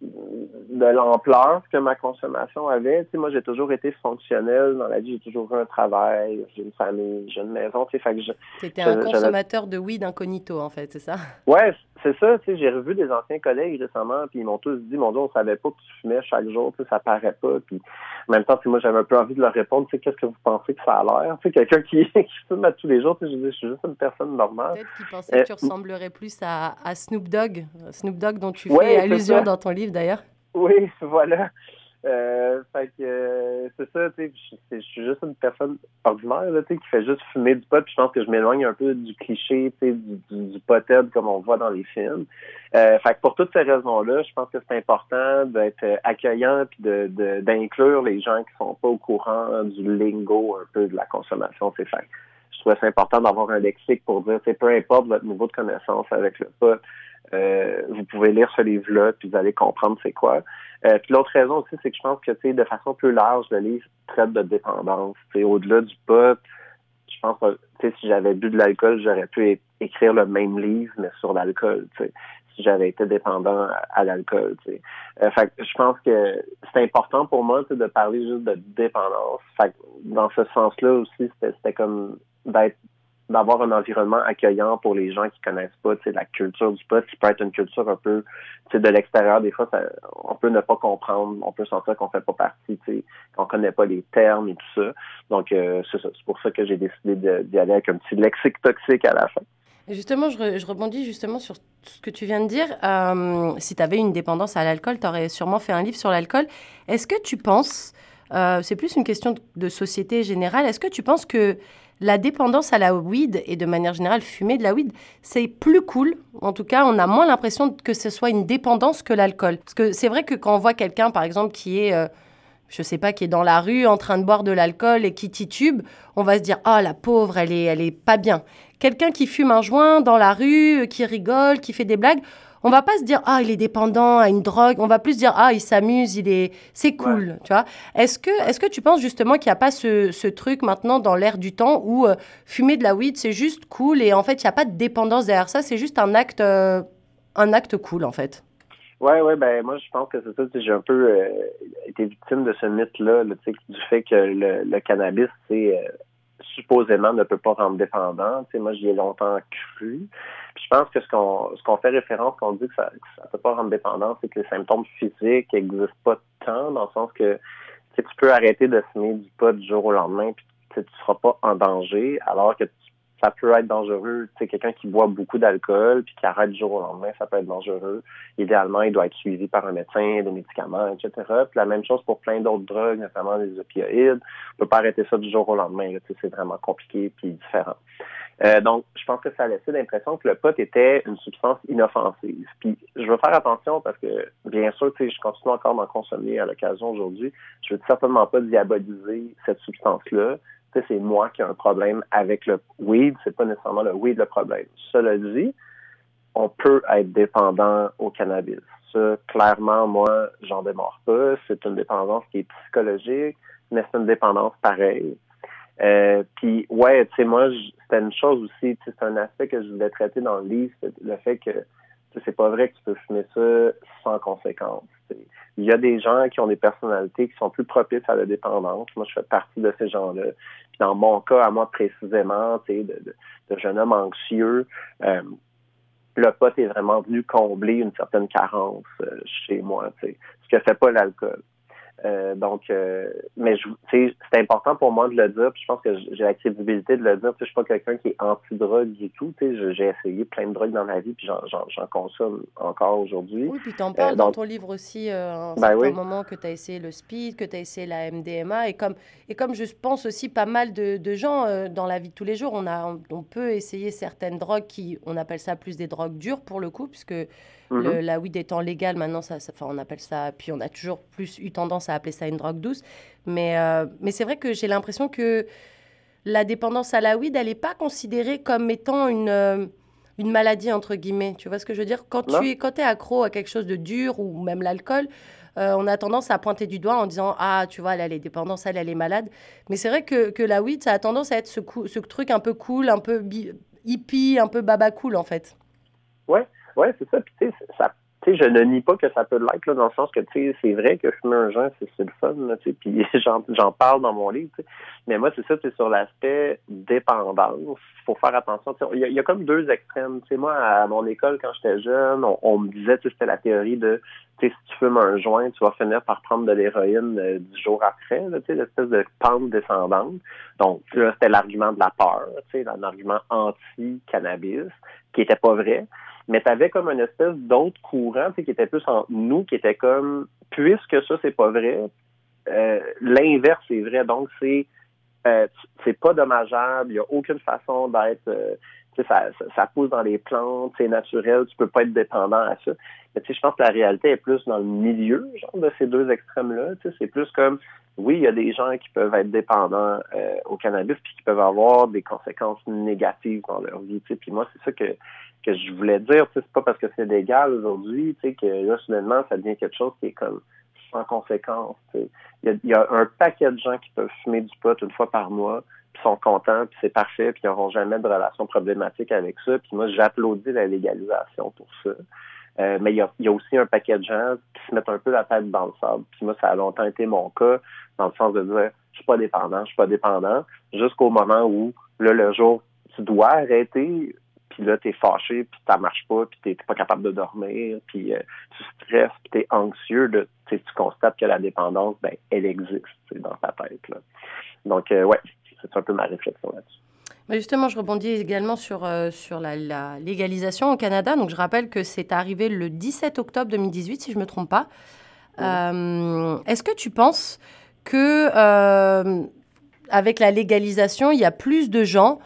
de l'ampleur que ma consommation avait. Tu sais, moi, j'ai toujours été fonctionnel dans la vie. J'ai toujours eu un travail, j'ai une famille, j'ai une maison. Tu sais, fait que je, C'était un consommateur de weed incognito, en fait, c'est ça? Ouais, c'est ça. Tu sais, j'ai revu des anciens collègues récemment, puis ils m'ont tous dit, mon Dieu, on savait pas que tu fumais chaque jour, tu sais, ça paraît pas. Puis en même temps, puis moi, j'avais un peu envie de leur répondre, tu sais, qu'est-ce que vous pensez que ça a l'air? Tu sais, quelqu'un qui, *laughs* qui fume à tous les jours, tu sais, je dis, je suis juste une personne normale. Peut-être qu'ils pensaient que tu euh, ressemblerais plus à, à Snoop Dogg, Snoop Dogg dont tu fais allusion dans ton livre, d'ailleurs. Oui, *laughs* voilà. Euh, fait que euh, c'est ça, tu sais, je suis juste une personne ordinaire, tu sais, qui fait juste fumer du pot, puis je pense que je m'éloigne un peu du cliché, tu sais, du, du, comme on voit dans les films. Euh, fait que pour toutes ces raisons-là, je pense que c'est important d'être accueillant puis de, d'inclure les gens qui sont pas au courant du lingo un peu de la consommation, c'est fait. Je trouvais c'est important d'avoir un lexique pour dire, c'est peu importe votre niveau de connaissance avec le pot, euh, vous pouvez lire ce livre-là, puis vous allez comprendre c'est quoi. Euh, puis l'autre raison aussi, c'est que je pense que, tu sais, de façon plus large, le livre traite de dépendance. C'est au-delà du pot. Je pense que, tu sais, si j'avais bu de l'alcool, j'aurais pu écrire le même livre, mais sur l'alcool. Tu sais, si j'avais été dépendant à, l'alcool. Tu euh, fait je pense que c'est important pour moi de parler juste de dépendance. Fait dans ce sens-là aussi, c'était comme d'être d'avoir un environnement accueillant pour les gens qui connaissent pas la culture du pot, qui peut être une culture un peu de l'extérieur. Des fois, on peut ne pas comprendre, on peut sentir qu'on fait pas partie, qu'on connaît pas les termes et tout ça. Donc, euh, c'est pour ça que j'ai décidé d'y aller avec un petit lexique toxique à la fin. Justement, je, rebondis justement sur ce que tu viens de dire. Euh, si tu avais une dépendance à l'alcool, tu aurais sûrement fait un livre sur l'alcool. Est-ce que tu penses, euh, c'est plus une question de société générale, est-ce que tu penses que la dépendance à la weed et de manière générale fumer de la weed, c'est plus cool. En tout cas, on a moins l'impression que ce soit une dépendance que l'alcool. Parce que c'est vrai que quand on voit quelqu'un, par exemple, qui est, euh, je sais pas, qui est dans la rue en train de boire de l'alcool et qui titube, on va se dire ah la pauvre, elle est, elle est pas bien. Quelqu'un qui fume un joint dans la rue, qui rigole, qui fait des blagues on va pas se dire ah il est dépendant à une drogue, on va plus dire ah il s'amuse, il est c'est cool, tu vois. Est-ce que est-ce que tu penses justement qu'il n'y a pas ce, ce, truc maintenant dans l'air du temps où euh, fumer de la weed c'est juste cool et en fait il n'y a pas de dépendance derrière ça, c'est juste un acte euh, un acte cool en fait? Ouais, ouais, ben moi je pense que c'est ça. J'ai un peu euh, été victime de ce mythe-là, du fait que le, le cannabis, c'est supposément ne peut pas rendre dépendant. Moi, j'y ai longtemps cru. Je pense que ce qu'on ce qu'on fait référence, qu'on dit que ça ne peut pas rendre dépendant, c'est que les symptômes physiques n'existent pas tant, dans le sens que tu peux arrêter de fumer du pot du jour au lendemain, puis tu ne seras pas en danger, alors que ça peut être dangereux. Tu sais, quelqu'un qui boit beaucoup d'alcool puis qui arrête du jour au lendemain, ça peut être dangereux. Idéalement, il doit être suivi par un médecin, des médicaments, etc. Puis la même chose pour plein d'autres drogues, notamment les opioïdes. On peut pas arrêter ça du jour au lendemain. Tu sais, c'est vraiment compliqué puis différent. Euh, donc, je pense que ça a laissé l'impression que le pot était une substance inoffensive. Puis, je veux faire attention parce que, bien sûr, je continue encore d'en consommer à l'occasion aujourd'hui. Je veux certainement pas diaboliser cette substance-là c'est moi qui ai un problème avec le weed, c'est pas nécessairement le weed le problème. Cela dit, on peut être dépendant au cannabis. Ça, clairement, moi, j'en démarre pas. C'est une dépendance qui est psychologique, mais c'est une dépendance pareille. Euh, puis, ouais, tu sais, moi, c'était une chose aussi, c'est un aspect que je voulais traiter dans le livre, le fait que c'est pas vrai que tu peux fumer ça sans conséquence. Il y a des gens qui ont des personnalités qui sont plus propices à la dépendance. Moi, je fais partie de ces gens-là. Dans mon cas, à moi précisément, de, de, de jeune homme anxieux, euh, le pot est vraiment venu combler une certaine carence euh, chez moi, ce que fait pas l'alcool. Euh, donc, euh, mais c'est important pour moi de le dire. Puis je pense que j'ai la crédibilité de le dire. Je suis pas quelqu'un qui est anti-drogue du tout. J'ai essayé plein de drogues dans ma vie, puis j'en consomme encore aujourd'hui. Oui, puis tu en parles euh, dans ton livre aussi, à un ben moment que tu as essayé le speed, que tu as essayé la MDMA. Et comme, et comme je pense aussi pas mal de, de gens dans la vie de tous les jours, on, a, on peut essayer certaines drogues qui, on appelle ça plus des drogues dures pour le coup, puisque Mhm. la weed étant légale, maintenant, ça, on appelle ça. Puis on a toujours plus eu tendance à appeler ça une drogue douce. Mais, euh, mais c'est vrai que j'ai l'impression que la dépendance à la weed, elle n'est pas considérée comme étant une, euh, une maladie, entre guillemets. Tu vois ce que je veux dire? Quand tu es, quand es accro à quelque chose de dur ou même l'alcool, euh, on a tendance à pointer du doigt en disant Ah, tu vois, elle, est dépendante, elle, elle est malade. Mais c'est vrai que, que, la weed, ça a tendance à être ce, ce truc un peu cool, un peu hippie, un peu baba cool, en fait. Ouais. Ouais, c'est ça. Puis, tu sais, je ne nie pas que ça peut l'être, dans le sens que, tu sais, c'est vrai que fumer un joint, c'est le fun, tu sais, puis *laughs* j'en parle dans mon livre. Mais moi, c'est ça, c'est sur l'aspect dépendance. Il faut faire attention. Il y, a comme deux extrêmes. Tu sais, moi, à mon école, quand j'étais jeune, on, me disait, tu sais, c'était la théorie de, tu sais, si tu fumes un joint, tu vas finir par prendre de l'héroïne euh, du jour après, tu sais, l'espèce de pente descendante. Donc, là, c'était l'argument de la peur, tu sais, un argument anti-cannabis, qui était pas vrai mais tu avais comme une espèce d'autre courant qui était plus en nous, qui était comme, puisque ça, c'est pas vrai, euh, l'inverse est vrai. Donc, c'est euh, c'est pas dommageable, il n'y a aucune façon d'être... Euh, ça, ça, pousse dans les plantes, c'est naturel, tu peux pas être dépendant à ça. Mais je pense que la réalité est plus dans le milieu genre, de ces deux extrêmes-là. C'est plus comme oui, il y a des gens qui peuvent être dépendants euh, au cannabis puis qui peuvent avoir des conséquences négatives dans leur vie. Puis moi, c'est ça que, que je voulais dire. C'est pas parce que c'est légal aujourd'hui que là, soudainement, ça devient quelque chose qui est comme sans conséquence. Il y, y, a, un paquet de gens qui peuvent fumer du pot une fois par mois, puis sont contents, puis c'est parfait, puis ils n'auront jamais de relation problématique avec ça. Puis moi, j'applaudis la légalisation pour ça. Euh, mais il y, a, y a, aussi un paquet de gens qui se mettent un peu la tête dans le sable. Puis moi, ça a longtemps été mon cas, dans le sens de dire je suis pas dépendant, je suis pas dépendant, jusqu'au moment où là, le jour tu dois arrêter, puis là, tu es fâché, puis ça marche pas, puis t'es pas capable de dormir, puis euh, tu stresses, puis t'es anxieux, de, tu constates que la dépendance, ben, elle existe dans ta tête. Là. Donc, euh, ouais, c'est un peu ma réflexion là-dessus. Justement, je rebondis également sur, euh, sur la, la, légalisation au Canada. Donc, je rappelle que c'est arrivé le 17 octobre 2018, si je ne me trompe pas. Euh, Est-ce que tu penses que avec la légalisation, il y a plus de gens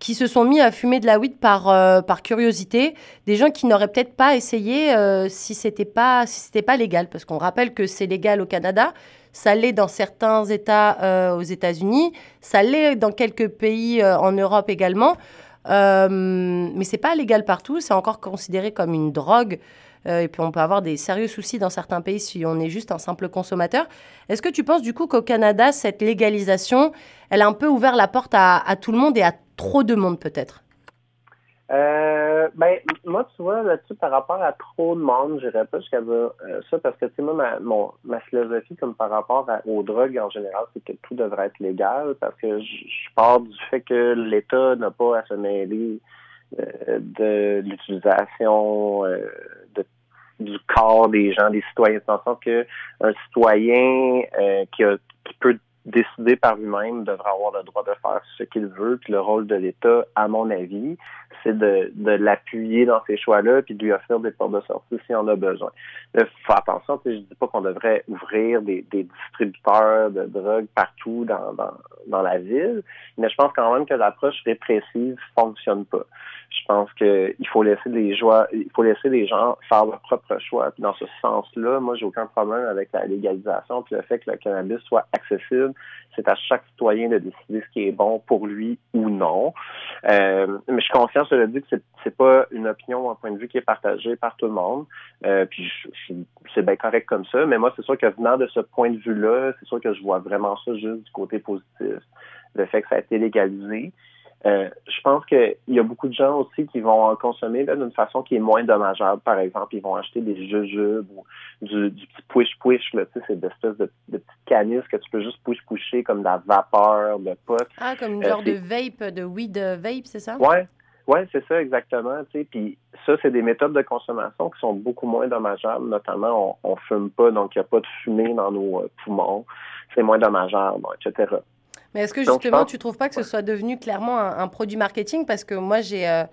qui se sont mis à fumer de la weed par, euh, par curiosité, des gens qui n'auraient peut-être pas essayé euh, si c'était pas si pas légal, parce qu'on rappelle que c'est légal au Canada, ça l'est dans certains États euh, aux États-Unis, ça l'est dans quelques pays en Europe également, mais c'est pas légal partout, c'est encore considéré comme une drogue. Et puis on peut avoir des sérieux soucis dans certains pays si on est juste un simple consommateur. Est-ce que tu penses du coup qu'au Canada, cette légalisation, elle a un peu ouvert la porte à, à tout le monde et à trop de monde peut-être? Euh, ben, moi, tu vois, là-dessus, par rapport à trop de monde, je dirais pas jusqu'à euh, ça, parce que, tu sais, moi, ma, mon, ma philosophie, comme par rapport à, aux drogues en général, c'est que tout devrait être légal, parce que je, pars du fait que l'État n'a pas à se mêler euh, de l'utilisation de, du corps des gens, des citoyens, dans le sens que un citoyen qui, a, qui peut décider par lui-même devrait avoir le droit de faire ce qu'il veut. Puis le rôle de l'État, à mon avis, c'est de, de l'appuyer dans ces choix-là puis de lui offrir des portes de sortie s'il en a besoin. Là, faut attention, je dis pas qu'on devrait ouvrir des, des distributeurs de drogue partout dans, dans, dans la ville, mais je pense quand même que l'approche répressive fonctionne pas. Je pense que il faut laisser les joies, il faut laisser les gens faire leur propre choix. Puis dans ce sens-là, moi, j'ai aucun problème avec la légalisation puis le fait que le cannabis soit accessible. C'est à chaque citoyen de décider ce qui est bon pour lui ou non. Euh, mais je suis conscient, je le dis, que c'est, c'est pas une opinion ou un point de vue qui est partagé par tout le monde. Euh, puis je, je, c'est bien correct comme ça. Mais moi, c'est sûr que venant de ce point de vue-là, c'est sûr que je vois vraiment ça juste du côté positif. Le fait que ça a été légalisé. Euh, je pense qu'il y a beaucoup de gens aussi qui vont en consommer d'une façon qui est moins dommageable. Par exemple, ils vont acheter des jujubes ou du, du petit push-push, là, tu sais, c'est espèces de, de petites canisses que tu peux juste push-pusher comme de la vapeur, de pot. Ah, comme une euh, genre de vape, de weed vape, c'est ça? Ouais. Ouais, c'est ça exactement. Tu sais, puis ça, c'est des méthodes de consommation qui sont beaucoup moins dommageables. Notamment, on, on fume pas, donc il n'y a pas de fumée dans nos poumons. C'est moins dommageable, etc. Mais est-ce que justement, tu trouves pas que ce soit devenu clairement un, un produit marketing? Parce que moi, j'ai. Euh,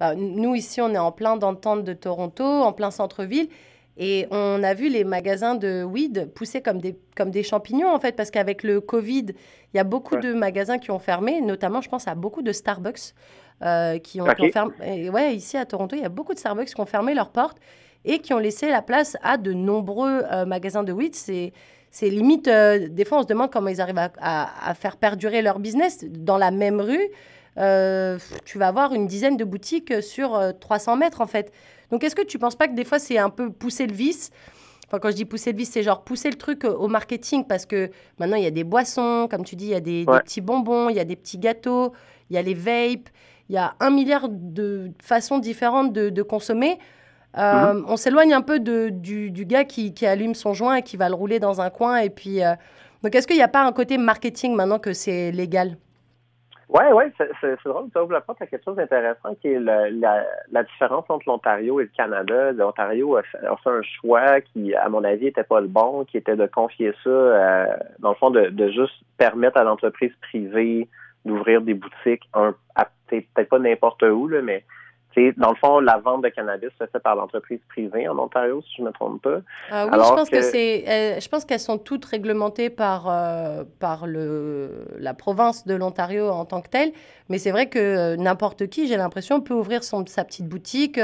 bah, nous, ici, on est en plein d'entente de Toronto, en plein centre-ville. Et on a vu les magasins de weed pousser comme des, comme des champignons, en fait, parce qu'avec le Covid, il y a beaucoup ouais. de magasins qui ont fermé, notamment, je pense à beaucoup de Starbucks euh, qui, ont, okay. qui ont fermé. Et ouais, ici à Toronto, il y a beaucoup de Starbucks qui ont fermé leurs portes et qui ont laissé la place à de nombreux euh, magasins de weed. C'est c'est limite, euh, des fois, on se demande comment ils arrivent à, à, à, faire perdurer leur business. Dans la même rue, euh, tu vas avoir une dizaine de boutiques sur euh, 300 mètres, en fait. Donc, est-ce que tu ne penses pas que des fois, c'est un peu pousser le vice? Enfin, quand je dis pousser le vice, c'est genre pousser le truc au marketing parce que maintenant, il y a des boissons, comme tu dis, il y a des, ouais. des petits bonbons, il y a des petits gâteaux, il y a les vapes, il y a un milliard de façons différentes de, de consommer. Euh, mmh. On s'éloigne un peu de, du, du, gars qui, qui, allume son joint et qui va le rouler dans un coin. Et puis, euh... donc, est-ce qu'il n'y a pas un côté marketing maintenant que c'est légal? Oui, oui, c'est drôle. Ça ouvre la porte à quelque chose d'intéressant qui est la, la, la, différence entre l'Ontario et le Canada. L'Ontario a, a, fait un choix qui, à mon avis, n'était pas le bon, qui était de confier ça, euh, dans le fond, de, de juste permettre à l'entreprise privée d'ouvrir des boutiques, peut-être pas n'importe où, là, mais dans le fond, la vente de cannabis se fait par l'entreprise privée en Ontario, si je ne me trompe pas. Euh, oui, Alors je pense que, que c'est, euh, je pense qu'elles sont toutes réglementées par euh, par le la province de l'Ontario en tant que telle. Mais c'est vrai que euh, n'importe qui, j'ai l'impression, peut ouvrir son sa petite boutique.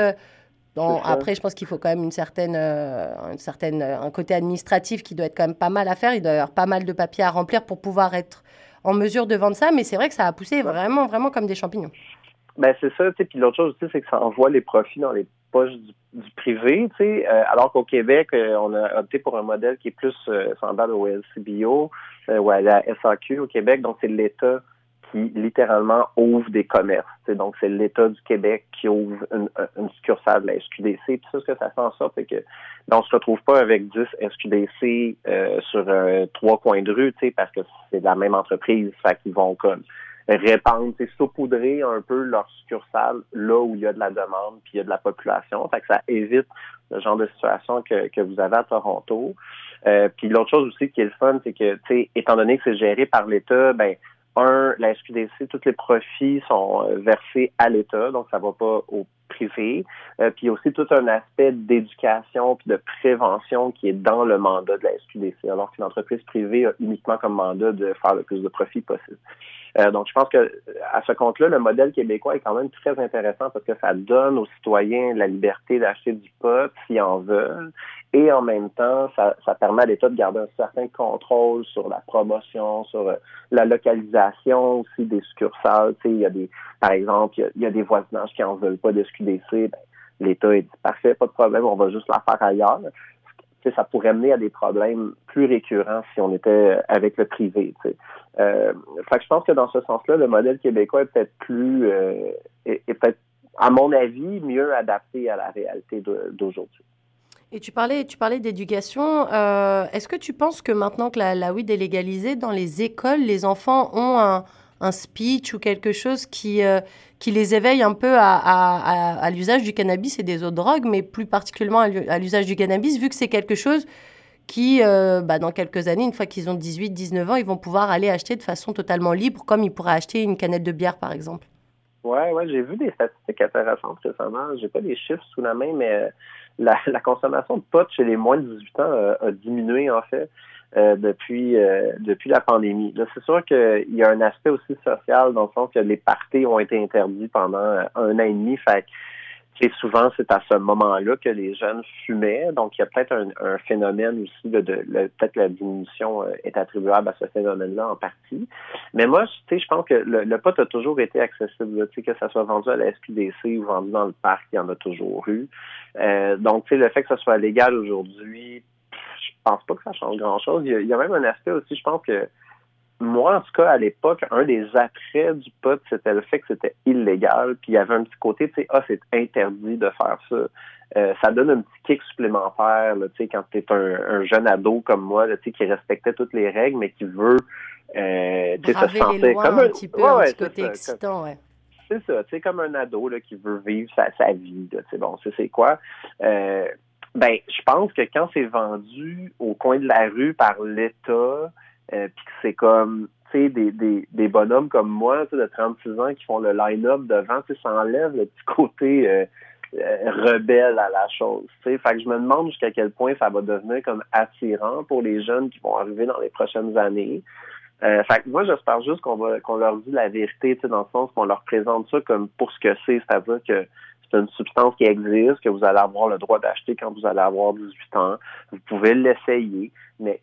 Après, je pense qu'il faut quand même une certaine, une certaine, un côté administratif qui doit être quand même pas mal à faire. Il doit y avoir pas mal de papiers à remplir pour pouvoir être en mesure de vendre ça. Mais c'est vrai que ça a poussé vraiment, vraiment comme des champignons. Ben c'est ça, tu sais. Puis l'autre chose aussi, c'est que ça envoie les profits dans les poches du, du privé, tu sais. Euh, alors qu'au Québec, euh, on a opté pour un modèle qui est plus euh, semblable au LCBO euh, ou à la SAQ au Québec. Donc c'est l'État qui littéralement ouvre des commerces. donc, c'est l'État du Québec qui ouvre une, une succursale de la SQDC. Puis ça, ce que ça fait en sorte, c'est que ben, on se retrouve pas avec 10 SQDC euh, sur euh, trois coins de rue, parce que c'est la même entreprise, fait qu'ils vont comme répandre, saupoudrer un peu leur succursale là où il y a de la demande puis il y a de la population. Fait que ça évite le genre de situation que, que vous avez à Toronto. Euh, puis l'autre chose aussi qui est le fun, c'est que, étant donné que c'est géré par l'État, ben un, la SQDC, tous les profits sont euh, versés à l'État, donc ça va pas au privé. Euh, puis aussi tout un aspect d'éducation puis de prévention qui est dans le mandat de la SQDC, alors qu'une entreprise privée a uniquement comme mandat de faire le plus de profit possible. Euh, donc, je pense que à ce compte-là, le modèle québécois est quand même très intéressant parce que ça donne aux citoyens la liberté d'acheter du pot s'ils en veulent. Et en même temps, ça, ça permet à l'État de garder un certain contrôle sur la promotion, sur euh, la localisation aussi des succursales. Tu sais, il y a des, par exemple, il y a, des voisinages qui en veulent pas de SQDC. Ben, L'État est dit parfait, pas de problème, on va juste la faire ailleurs ça pourrait mener à des problèmes plus récurrents si on était avec le privé. Euh, je pense que dans ce sens-là, le modèle québécois est peut-être plus, euh, est, peut-être, à mon avis, mieux adapté à la réalité d'aujourd'hui. Et tu parlais, tu parlais d'éducation. Euh, est-ce que tu penses que maintenant que la, la weed est légalisée, dans les écoles, les enfants ont un, un speech ou quelque chose qui, euh, qui les éveille un peu à, l'usage du cannabis et des autres drogues, mais plus particulièrement à l'usage du cannabis, vu que c'est quelque chose qui, euh, bah, dans quelques années, une fois qu'ils ont 18, 19 ans, ils vont pouvoir aller acheter de façon totalement libre, comme ils pourraient acheter une canette de bière, par exemple. Ouais, ouais, j'ai vu des statistiques intéressantes récemment. J'ai pas les chiffres sous la main, mais euh, la, la consommation de pot chez les moins de 18 ans a diminué, en fait. Euh, depuis euh, depuis la pandémie. Là, c'est sûr qu'il y a un aspect aussi social dans le sens que les parties ont été interdits pendant euh, un an et demi. Fait que souvent, c'est à ce moment-là que les jeunes fumaient. Donc, il y a peut-être un, phénomène aussi de, de, peut-être la diminution est attribuable à ce phénomène-là en partie. Mais moi, tu sais, je pense que le, le pot a toujours été accessible. Tu sais, que ça soit vendu à la SQDC ou vendu dans le parc, il y en a toujours eu. donc, tu sais, le fait que ça soit légal aujourd'hui, pense pas que ça change grand-chose. Il, y a même un aspect aussi, je pense que moi, en tout cas, à l'époque, un des attraits du pot, c'était le fait que c'était illégal. Puis il y avait un petit côté, tu sais, ah, c'est interdit de faire ça. Euh, ça donne un petit kick supplémentaire, tu sais, quand tu es un, jeune ado comme moi, tu sais, qui respectait toutes les règles, mais qui veut, euh, tu sais, se sentir comme un, petit peu, un petit côté excitant, ouais. C'est ça, tu sais, comme un ado là, qui veut vivre sa, sa vie, tu sais, bon, c'est quoi? Euh, ben, je pense que quand c'est vendu au coin de la rue par l'État, euh, puis que c'est comme, tu sais, des, des, des bonhommes comme moi, de 36 ans qui font le line-up devant, tu ça enlève le petit côté euh, euh, rebelle à la chose. Tu sais, fait que je me demande jusqu'à quel point ça va devenir comme attirant pour les jeunes qui vont arriver dans les prochaines années. Euh, fait que moi, j'espère juste qu'on va qu'on leur dit la vérité, dans le sens qu'on leur présente ça comme pour ce que c'est, c'est-à-dire que c'est une substance qui existe, que vous allez avoir le droit d'acheter quand vous allez avoir 18 ans. Vous pouvez l'essayer, mais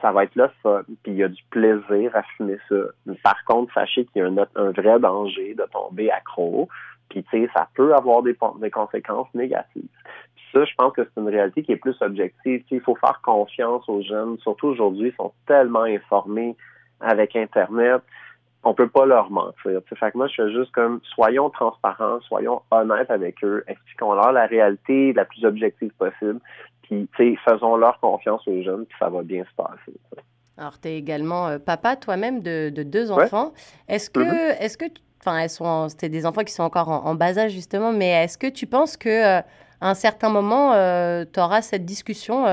ça va être là ça, puis il y a du plaisir à fumer ça. Par contre, sachez qu'il y a un, vrai danger de tomber accro, puis ça peut avoir des, conséquences négatives. Puis ça, je pense que c'est une réalité qui est plus objective. il faut faire confiance aux jeunes, surtout aujourd'hui, ils sont tellement informés avec Internet on peut pas leur mentir. Fait que moi, je fais juste comme soyons transparents, soyons honnêtes avec eux, expliquons-leur la réalité la plus objective possible, puis faisons leur confiance aux jeunes, puis ça va bien se passer. Alors, tu es également euh, papa toi-même de, deux enfants. Est-ce que, mm-hmm. est-ce que, enfin, elles sont, c'était des enfants qui sont encore en, bas âge justement, mais est-ce que tu penses que euh, à un certain moment, euh, tu auras cette discussion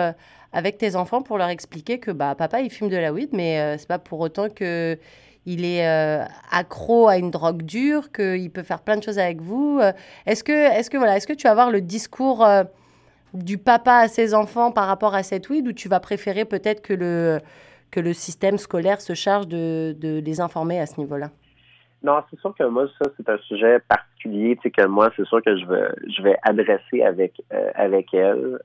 avec tes enfants pour leur expliquer que bah papa il fume de la weed, mais c'est pas pour autant que il est euh, accro à une drogue dure, qu'il peut faire plein de choses avec vous. Euh, est-ce que, est que, voilà, est-ce que tu vas avoir le discours euh, du papa à ses enfants par rapport à cette weed ou tu vas préférer peut-être que le, que le système scolaire se charge de, de les informer à ce niveau-là? Non, c'est sûr que moi, ça, c'est un sujet particulier, tu que moi, c'est sûr que je vais, je vais adresser avec, avec elle.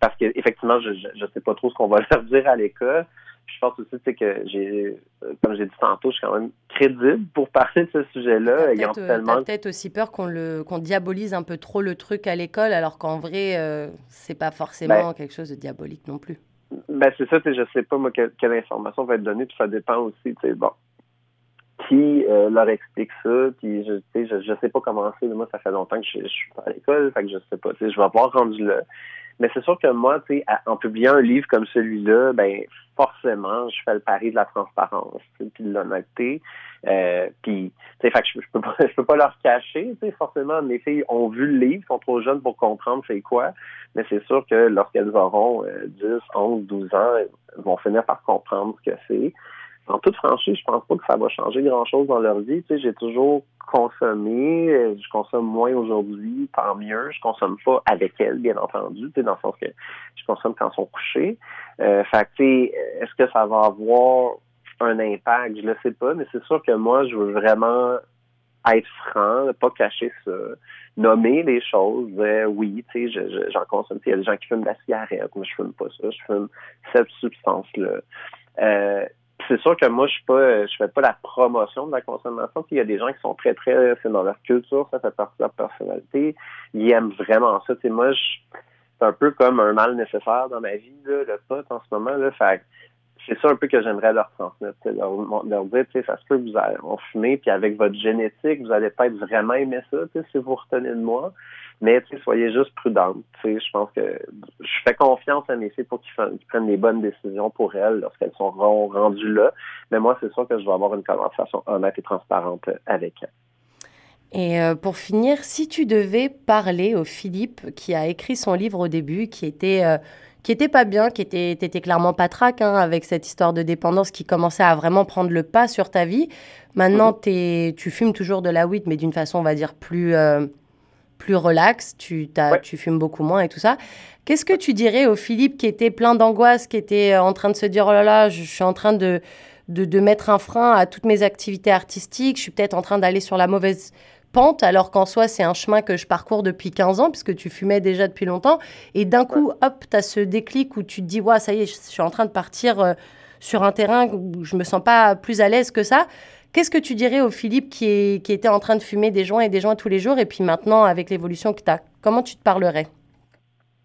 parce qu'effectivement, je ne sais pas trop ce qu'on va *laughs* leur dire à l'école je pense aussi que j'ai, euh, comme j'ai dit tantôt, je suis quand même crédible pour parler de ce sujet-là. Ayant peut-être, tellement... peut-être aussi peur qu'on le qu'on diabolise un peu trop le truc à l'école, alors qu'en vrai, euh, c'est pas forcément ben quelque chose de diabolique non plus. Ben c'est ça, je sais pas moi quelle, information va être donnée, puis ça dépend aussi, tu sais, bon. Qui euh, leur explique ça, puis je, je, je sais pas comment c'est, moi ça fait longtemps que je, je suis pas à l'école, fait que je sais pas, je vais avoir rendu là. Mais c'est sûr que moi, tu sais, en publiant un livre comme celui-là, ben forcément, je fais le pari de la transparence, puis de l'honnêteté. Euh, puis, tu sais, fait que je, peux pas, *laughs* je peux pas leur cacher, tu sais, forcément, mes filles ont vu le livre, sont trop jeunes pour comprendre c'est quoi, mais c'est sûr que lorsqu'elles auront 10, 11, 12 ans, elles vont finir par comprendre ce que c'est en toute franchise, je pense pas que ça va changer grand-chose dans leur vie. Tu sais, j'ai toujours consommé, euh, je consomme moins aujourd'hui, tant mieux. Je consomme pas avec elles, bien entendu, tu sais, dans le sens que je consomme quand elles sont couchées. Euh, fait tu sais, est-ce que ça va avoir un impact? Je le sais pas, mais c'est sûr que moi, je veux vraiment être franc, ne pas cacher ça, nommer les choses, oui, tu sais, j'en consomme. Il y a des gens qui fument de la cigarette, moi je fume pas ça, je fume cette substance-là. Euh, c'est sûr que moi, je suis pas, je fais pas la promotion de la consommation. Il y a des gens qui sont très, très, c'est dans leur culture, ça fait partie de leur personnalité. Ils aiment vraiment ça. sais moi, c'est un peu comme un mal nécessaire dans ma vie, là, le pot en ce moment. Là, fait c'est ça un peu que j'aimerais leur transmettre, leur, leur dire, ça se peut que vous allez en fumer, puis avec votre génétique, vous allez peut-être vraiment aimer ça, si vous retenez de moi. Mais soyez juste prudente. Je pense que je fais confiance à mes filles pour qu'ils prennent les bonnes décisions pour elles lorsqu'elles sont rendues là. Mais moi, c'est sûr que je vais avoir une conversation honnête et transparente avec elles. Et euh, pour finir, si tu devais parler au Philippe qui a écrit son livre au début, qui était euh, qui était pas bien, qui était clairement pas trac hein, avec cette histoire de dépendance qui commençait à vraiment prendre le pas sur ta vie. Maintenant, mhm. es, tu fumes toujours de la weed, mais d'une façon, on va dire plus euh, plus relax, tu, tu fumes beaucoup moins et tout ça. Qu'est-ce que tu dirais au Philippe qui était plein d'angoisse, qui était euh, en train de se dire oh là là, je, suis en train de, de, mettre un frein à toutes mes activités artistiques, je suis peut-être en train d'aller sur la mauvaise pente, alors qu'en soi, c'est un chemin que je parcours depuis 15 ans, puisque tu fumais déjà depuis longtemps. Et d'un coup, hop, tu as ce déclic où tu te dis, ouais, ça y est, je suis en train de partir euh, sur un terrain où je me sens pas plus à l'aise que ça. Qu'est-ce que tu dirais au Philippe qui, était en train de fumer des joints et des joints tous les jours et puis maintenant, avec l'évolution que tu as, comment tu te parlerais?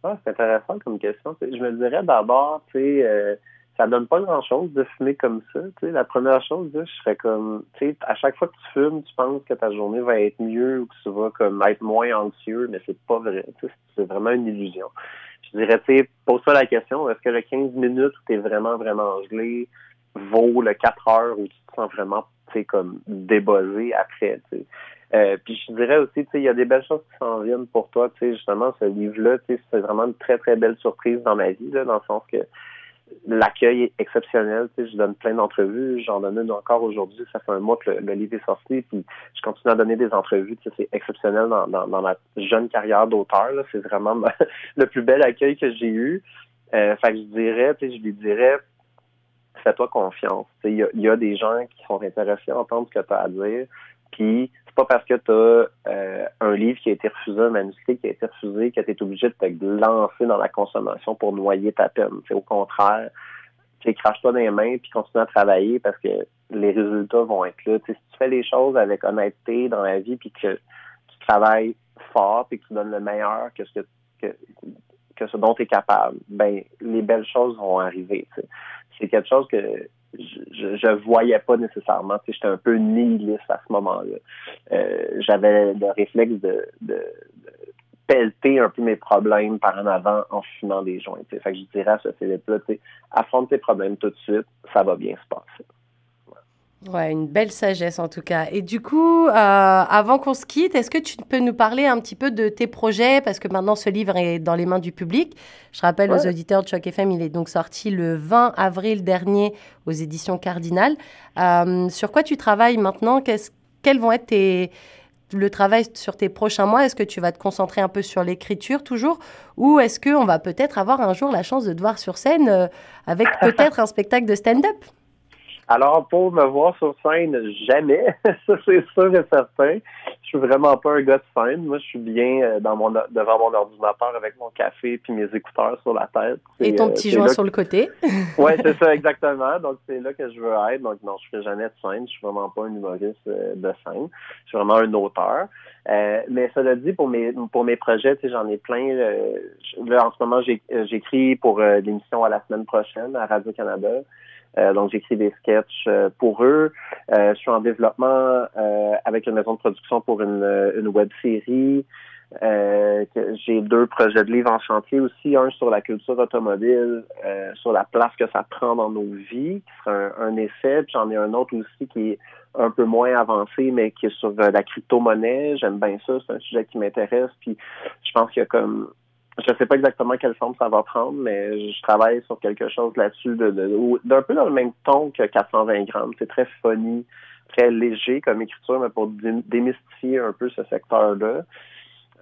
Ah, c'est intéressant comme question. Je me dirais d'abord, tu sais, euh, ça donne pas grand-chose de fumer comme ça. La première chose, je serais comme, tu sais, à chaque fois que tu fumes, tu penses que ta journée va être mieux ou que tu vas comme être moins anxieux, mais c'est pas vrai. C'est vraiment une illusion. Je dirais, tu sais, pose-toi la question, est-ce que le 15 minutes où tu es vraiment, vraiment gelé vaut le 4 heures où tu te sens vraiment comme débossé après. Euh, puis je dirais aussi, il y a des belles choses qui s'en viennent pour toi. Justement, ce livre-là, c'est vraiment une très, très belle surprise dans ma vie, là, dans le sens que l'accueil est exceptionnel. Je donne plein d'entrevues. J'en donne une encore aujourd'hui. Ça fait un mois que le, livre est sorti. Puis je continue à donner des entrevues. C'est exceptionnel dans, dans, ma jeune carrière d'auteur. C'est vraiment *laughs* le plus bel accueil que j'ai eu. Euh, fait que je dirais, je lui dirais, fais-toi confiance. Il y, a, des gens qui sont intéressés à entendre ce que tu as à dire. Puis c'est pas parce que tu as euh, un livre qui a été refusé, un manuscrit qui a été refusé, que tu es obligé de te lancer dans la consommation pour noyer ta peine. C'est au contraire, tu crache-toi dans les mains puis continue à travailler parce que les résultats vont être là. si tu fais les choses avec honnêteté dans la vie puis que tu travailles fort puis que tu donnes le meilleur que ce que, que, ce dont tu es capable, ben les belles choses vont arriver c'est quelque chose que je, je voyais pas nécessairement. Tu j'étais un peu nihiliste à ce moment-là. Euh, j'avais le réflexe de, de, pelleter un peu mes problèmes par en avant en fumant des joints. Fait que je dirais à ce Philippe-là, affronte tes problèmes tout de suite, ça va bien se passer. Ouais, une belle sagesse en tout cas. Et du coup, euh, avant qu'on se quitte, est-ce que tu peux nous parler un petit peu de tes projets? Parce que maintenant, ce livre est dans les mains du public. Je rappelle aux auditeurs de Choc FM, il est donc sorti le 20 avril dernier aux éditions Cardinal. Euh, sur quoi tu travailles maintenant? Quels vont être tes, le travail sur tes prochains mois? Est-ce que tu vas te concentrer un peu sur l'écriture toujours? Ou est-ce qu'on va peut-être avoir un jour la chance de te voir sur scène euh, avec *laughs* peut-être un spectacle de stand-up? Alors, pour me voir sur scène, jamais. *laughs* ça, c'est sûr et certain. Je suis vraiment pas un gars de scène. Moi, je suis bien euh, dans mon, devant mon ordinateur avec mon café puis mes écouteurs sur la tête. Et ton euh, petit joint sur le côté. *laughs* oui, c'est ça, *laughs* exactement. Donc, c'est là que je veux être. Donc, non, je fais jamais de scène. Je suis vraiment pas un humoriste euh, de scène. Je suis vraiment un auteur. mais cela dit, pour mes pour mes projets, j'en ai plein. là, en ce moment, j'écris pour l'émission à la semaine prochaine à Radio-Canada. Donc, j'écris des sketchs pour eux. je suis en développement avec une maison de production pour une, une web série. Euh, j'ai deux projets de livres en chantier aussi, un sur la culture automobile, euh, sur la place que ça prend dans nos vies, qui sera un, essai, puis j'en ai un autre aussi qui est un peu moins avancé, mais qui est sur euh, la crypto-monnaie. J'aime bien ça, c'est un sujet qui m'intéresse, puis je pense qu'il y a comme je sais pas exactement quelle forme ça va prendre, mais je travaille sur quelque chose là-dessus d'un de, peu dans le même ton que 420 grammes. C'est très funny, très léger comme écriture, mais pour démystifier un peu ce secteur-là.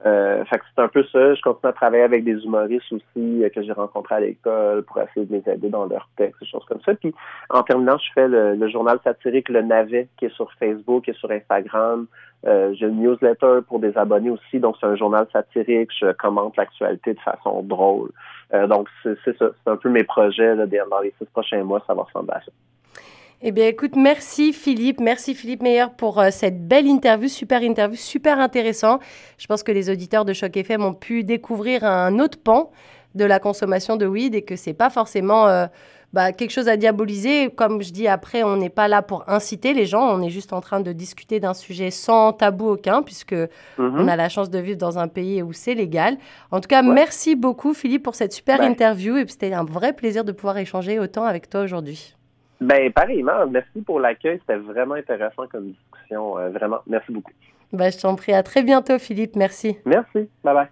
Euh, fait que c'est un peu ça. Je continue à travailler avec des humoristes aussi euh, que j'ai rencontrés à l'école pour essayer de les aider dans leurs textes, des choses comme ça. Puis en terminant, je fais le, journal satirique Le Navet qui est sur Facebook et sur Instagram. Euh, j'ai une newsletter pour des abonnés aussi, donc c'est un journal satirique. Je commente l'actualité de façon drôle. Euh, donc c'est ça, c'est un peu mes projets là, dans les six prochains mois, ça va ressembler à ça. Eh bien, écoute, merci Philippe, merci Philippe Meyer pour euh, cette belle interview, super interview, super intéressant. Je pense que les auditeurs de Choc FM ont pu découvrir un autre pan de la consommation de weed et que c'est pas forcément euh, bah, quelque chose à diaboliser. Comme je dis après, on n'est pas là pour inciter les gens, on est juste en train de discuter d'un sujet sans tabou aucun, puisque mhm. on a la chance de vivre dans un pays où c'est légal. En tout cas, merci beaucoup Philippe pour cette super interview et c'était un vrai plaisir de pouvoir échanger autant avec toi aujourd'hui. Ben, pareillement. Merci pour l'accueil. C'était vraiment intéressant comme discussion. Euh, vraiment. Merci beaucoup. Ben, je t'en prie. À très bientôt, Philippe. Merci. Merci. Bye bye.